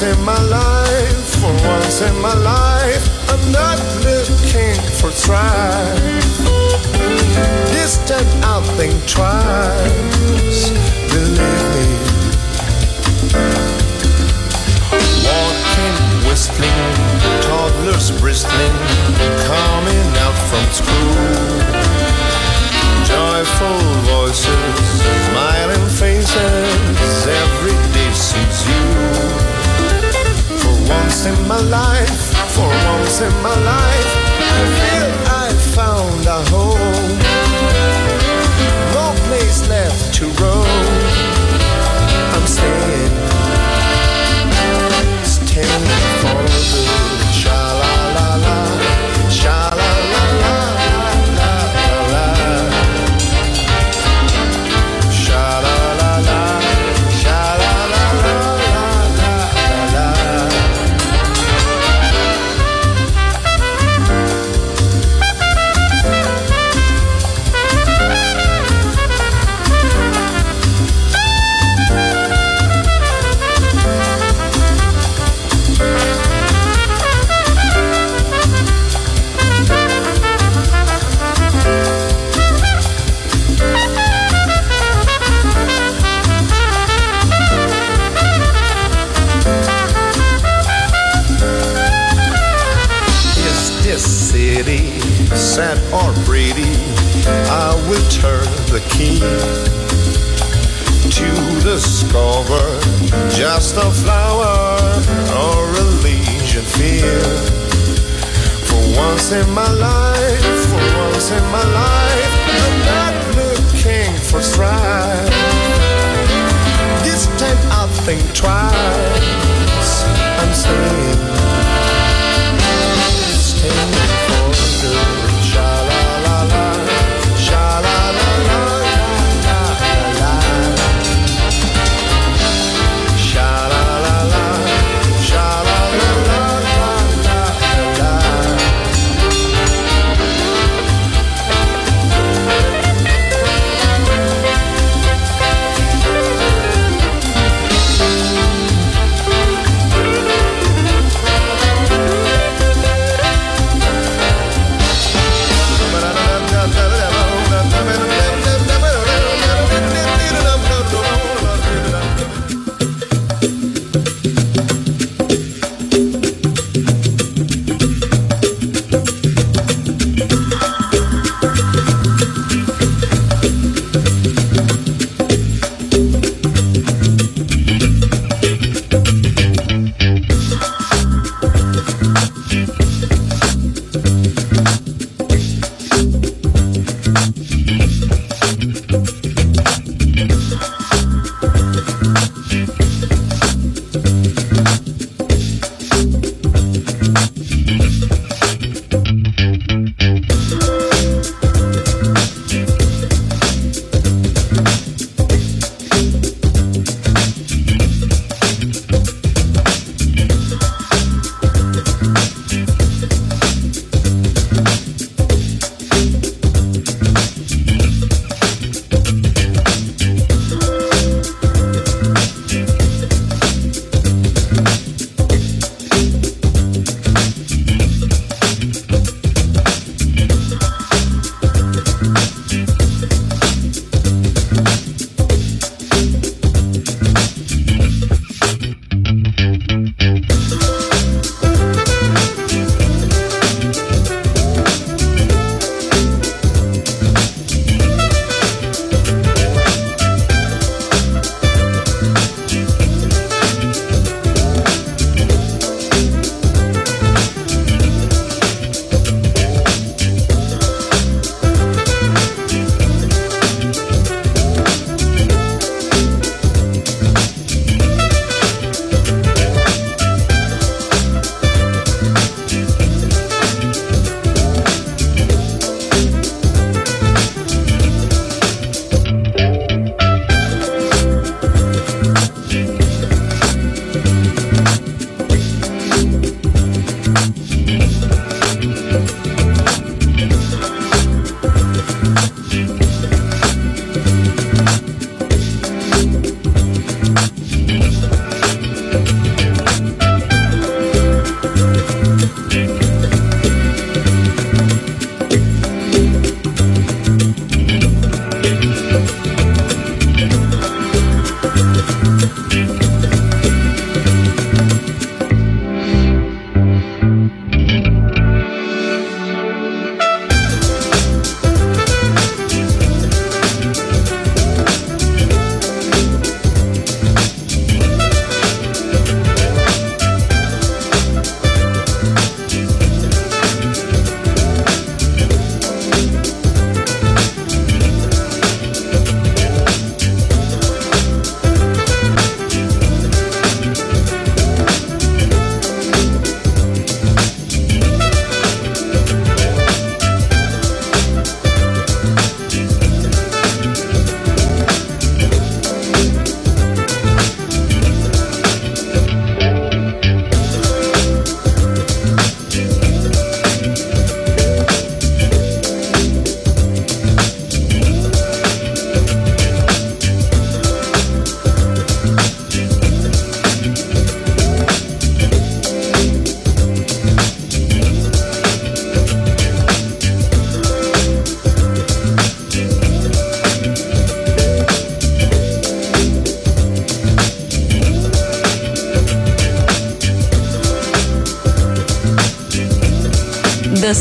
Once in my life, for once in my life, I'm not looking for strife. This time I'll think twice, believe me. Walking, whistling, toddlers bristling, coming out from school. Joyful voices, smiling faces, every day suits you. Once in my life, for once in my life, I feel I found a home. No place left to roam. I'm staying staying for good. The key to discover just a flower or a leisure field. For once in my life, for once in my life, I'm not looking for strife. This time I'll think twice. I'm staying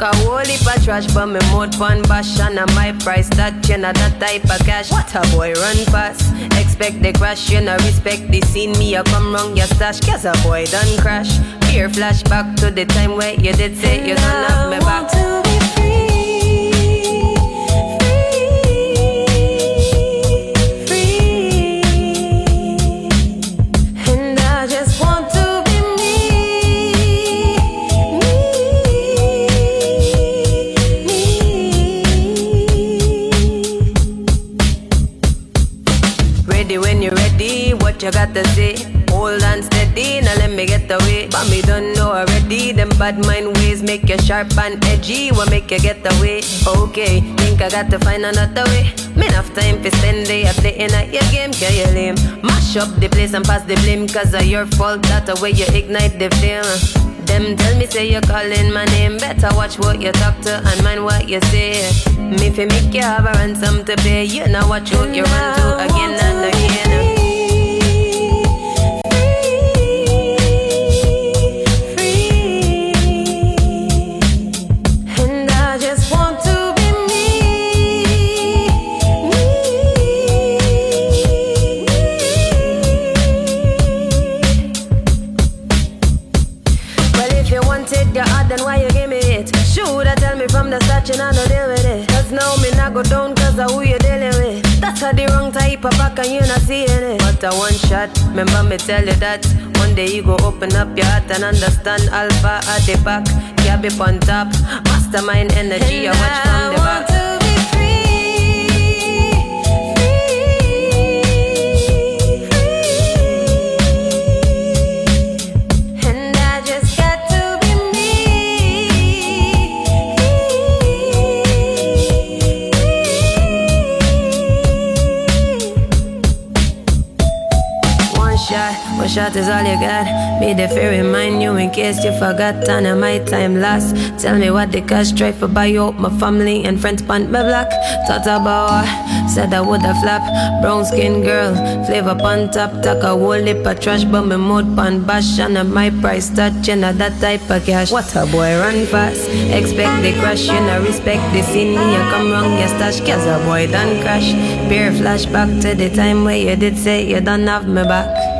Like a whole heap of trash, but me mouth pon bash. And my price that you know that type of cash. What a boy run fast. Expect the crash, you know respect the scene. Me a come wrong your stash, cause a boy done crash. Fear flashback to the time where you did say you don't have me back. Bad mind ways make you sharp and edgy. What make you get away? Okay, think I got to find another way. Me enough time for spend day I playing at your game, can you lame? Mash up the place and pass the blame, cause of your fault. That the way you ignite the flame. Them tell me say you're calling my name. Better watch what you talk to and mind what you say. Me fi make you have a ransom to pay. You know what you you run to again and again. I no deal with it. Cause now me not go down cause of who you dealing with. That's how the wrong type of back and you not seeing it. But a one shot, remember me tell you that. One day you go open up your heart and understand Alpha at the back, Gabby on top. Mastermind energy, I watch from the back. Shot is all you got. Me the fear remind you in case you forgot. And my time lost. Tell me what the cash try for buy out my family and friends pant me black. Thought about said I woulda flap. Brown skin girl, flavor pan top. Talk a whole lip of trash, but me mouth pan bash. And my price touch, you know that type of cash. What a boy run fast. Expect the crash, you know respect the scene. You come wrong, you stash, cause a boy done crash. Beer flashback to the time where you did say you don't have me back.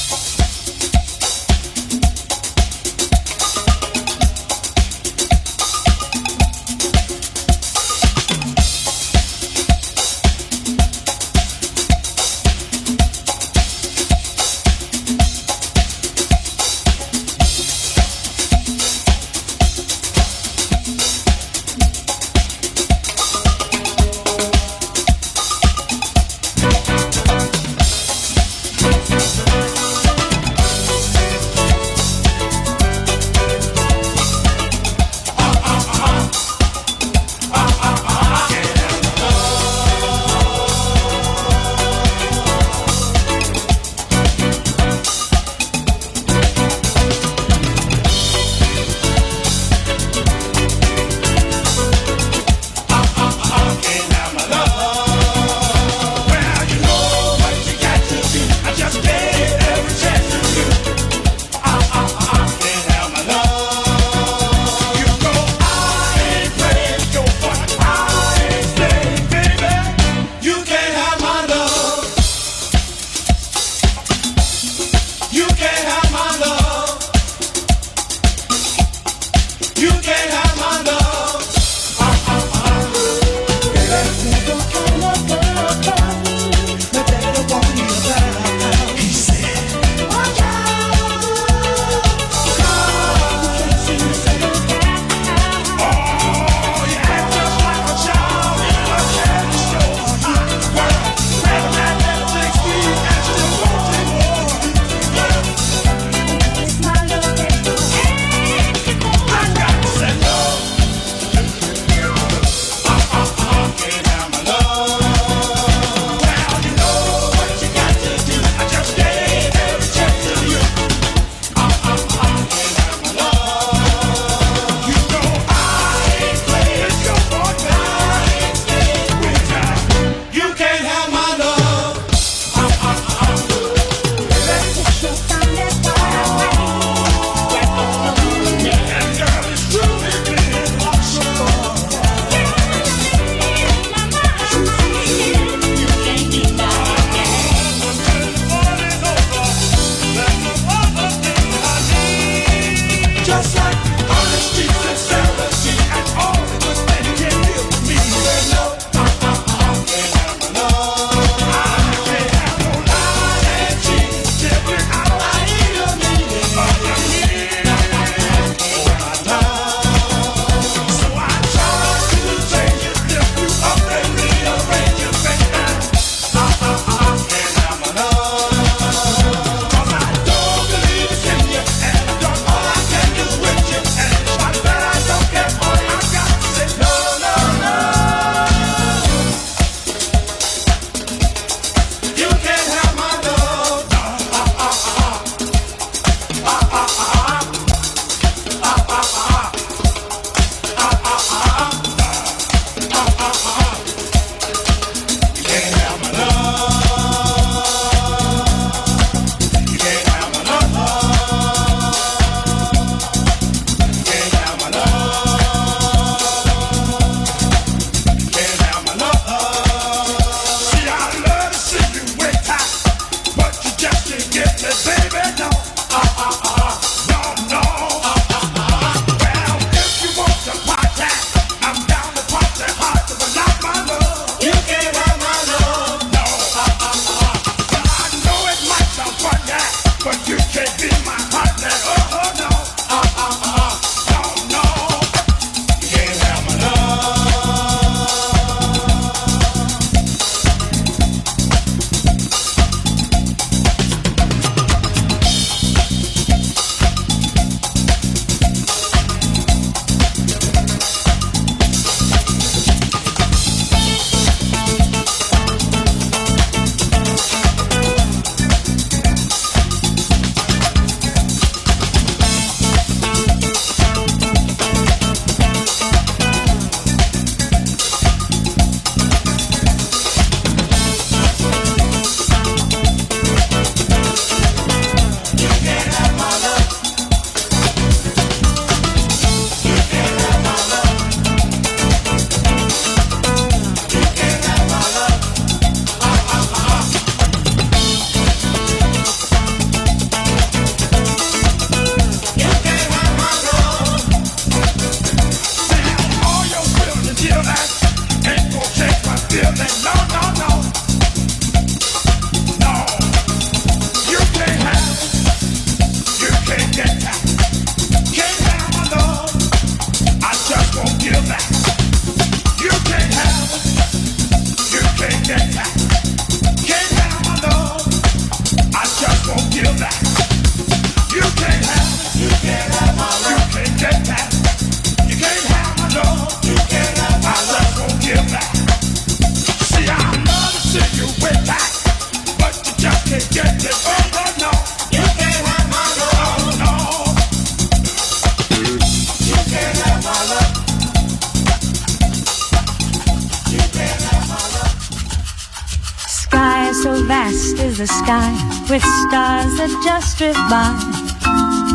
The sky with stars that just drift by.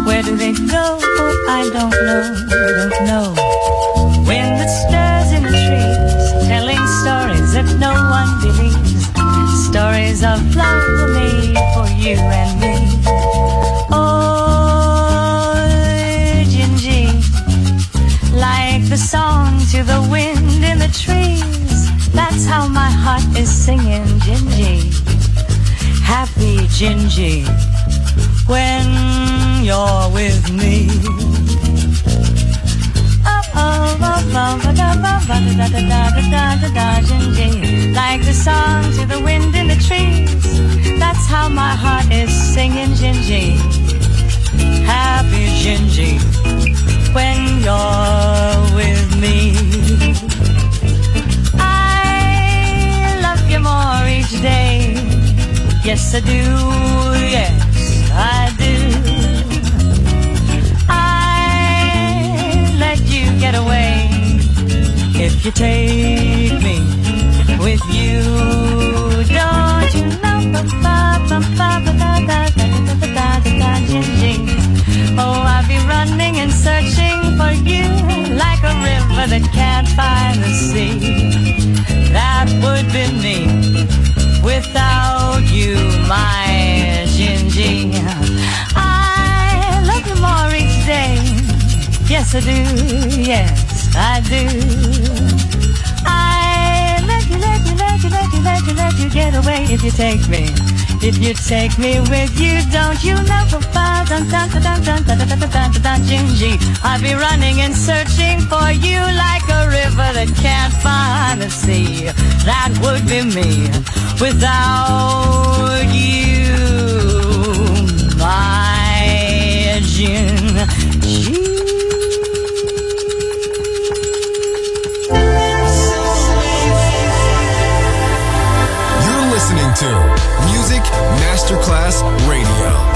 Where do they go? Oh, I don't know, I don't know. Wind that stirs in the trees, telling stories that no one believes. Stories of love made for you and me. Oh, Gingy, like the song to the wind in the trees. That's how my heart is singing, Gingy. Happy Gingy, when you're with me. Like the song to the wind in the trees. That's how my heart is singing, Gingy. Happy Gingy, when you're with me. I love you more each day. Yes, I do. Yes, I do. I let you get away if you take me with you. Don't you know? Oh, I'll be running and searching for you like a river that can't find the sea. That would be me without my Gingy. I love you more each day. Yes, I do. Yes, I do. I let you, let you, let you, let you, let you, let you get away if you take me. If you take me with you, don't you know? Dun, dun, dun, dun, dun, dun, dun, dun, dun, dun, dun, Gingy. I'll be running and searching for you like a river that can't find the sea. That would be me without you, my Gingy. You're listening to Music Masterclass Radio.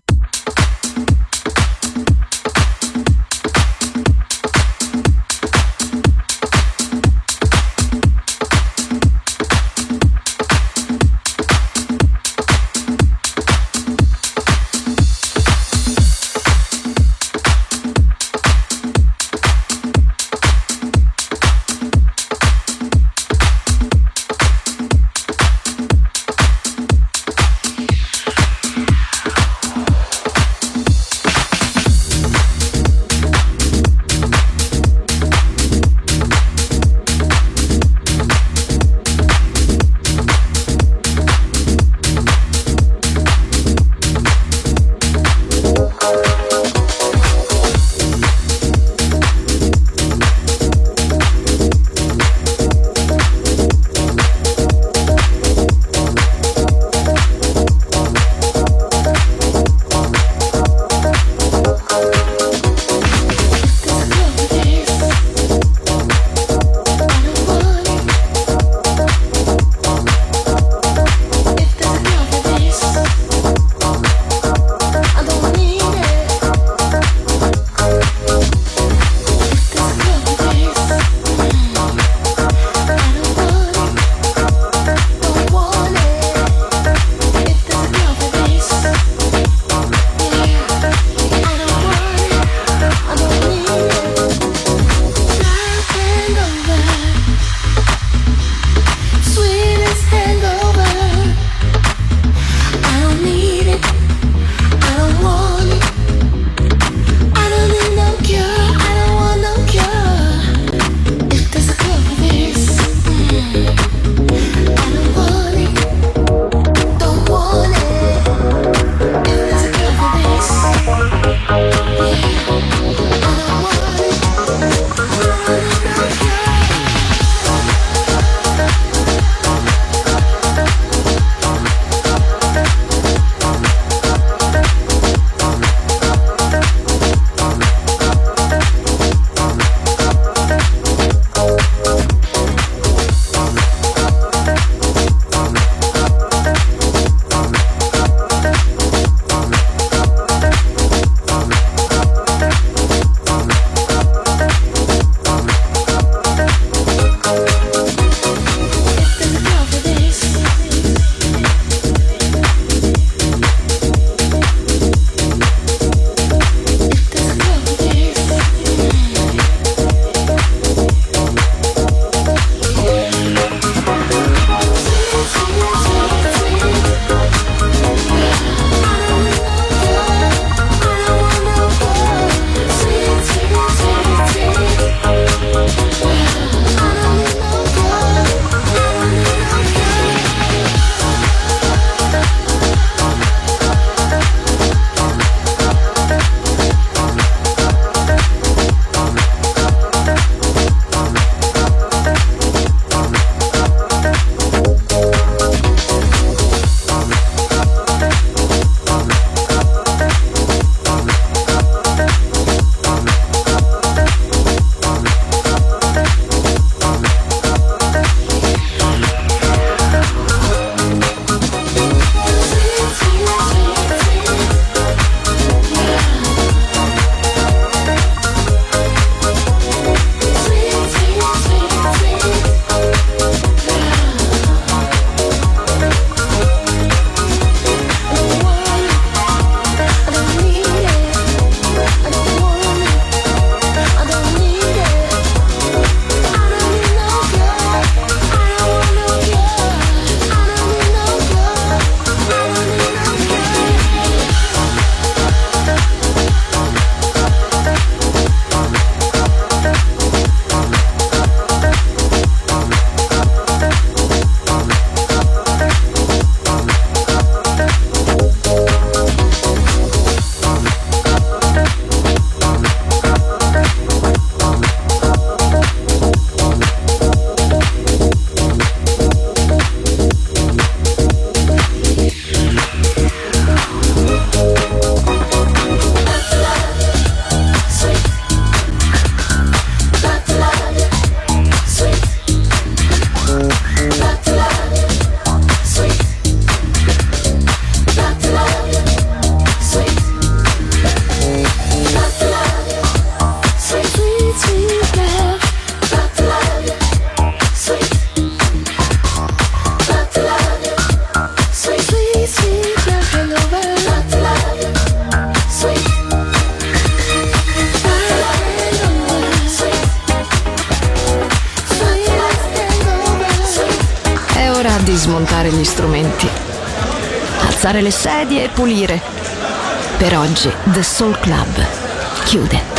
Oggi The Soul Club. Chiude,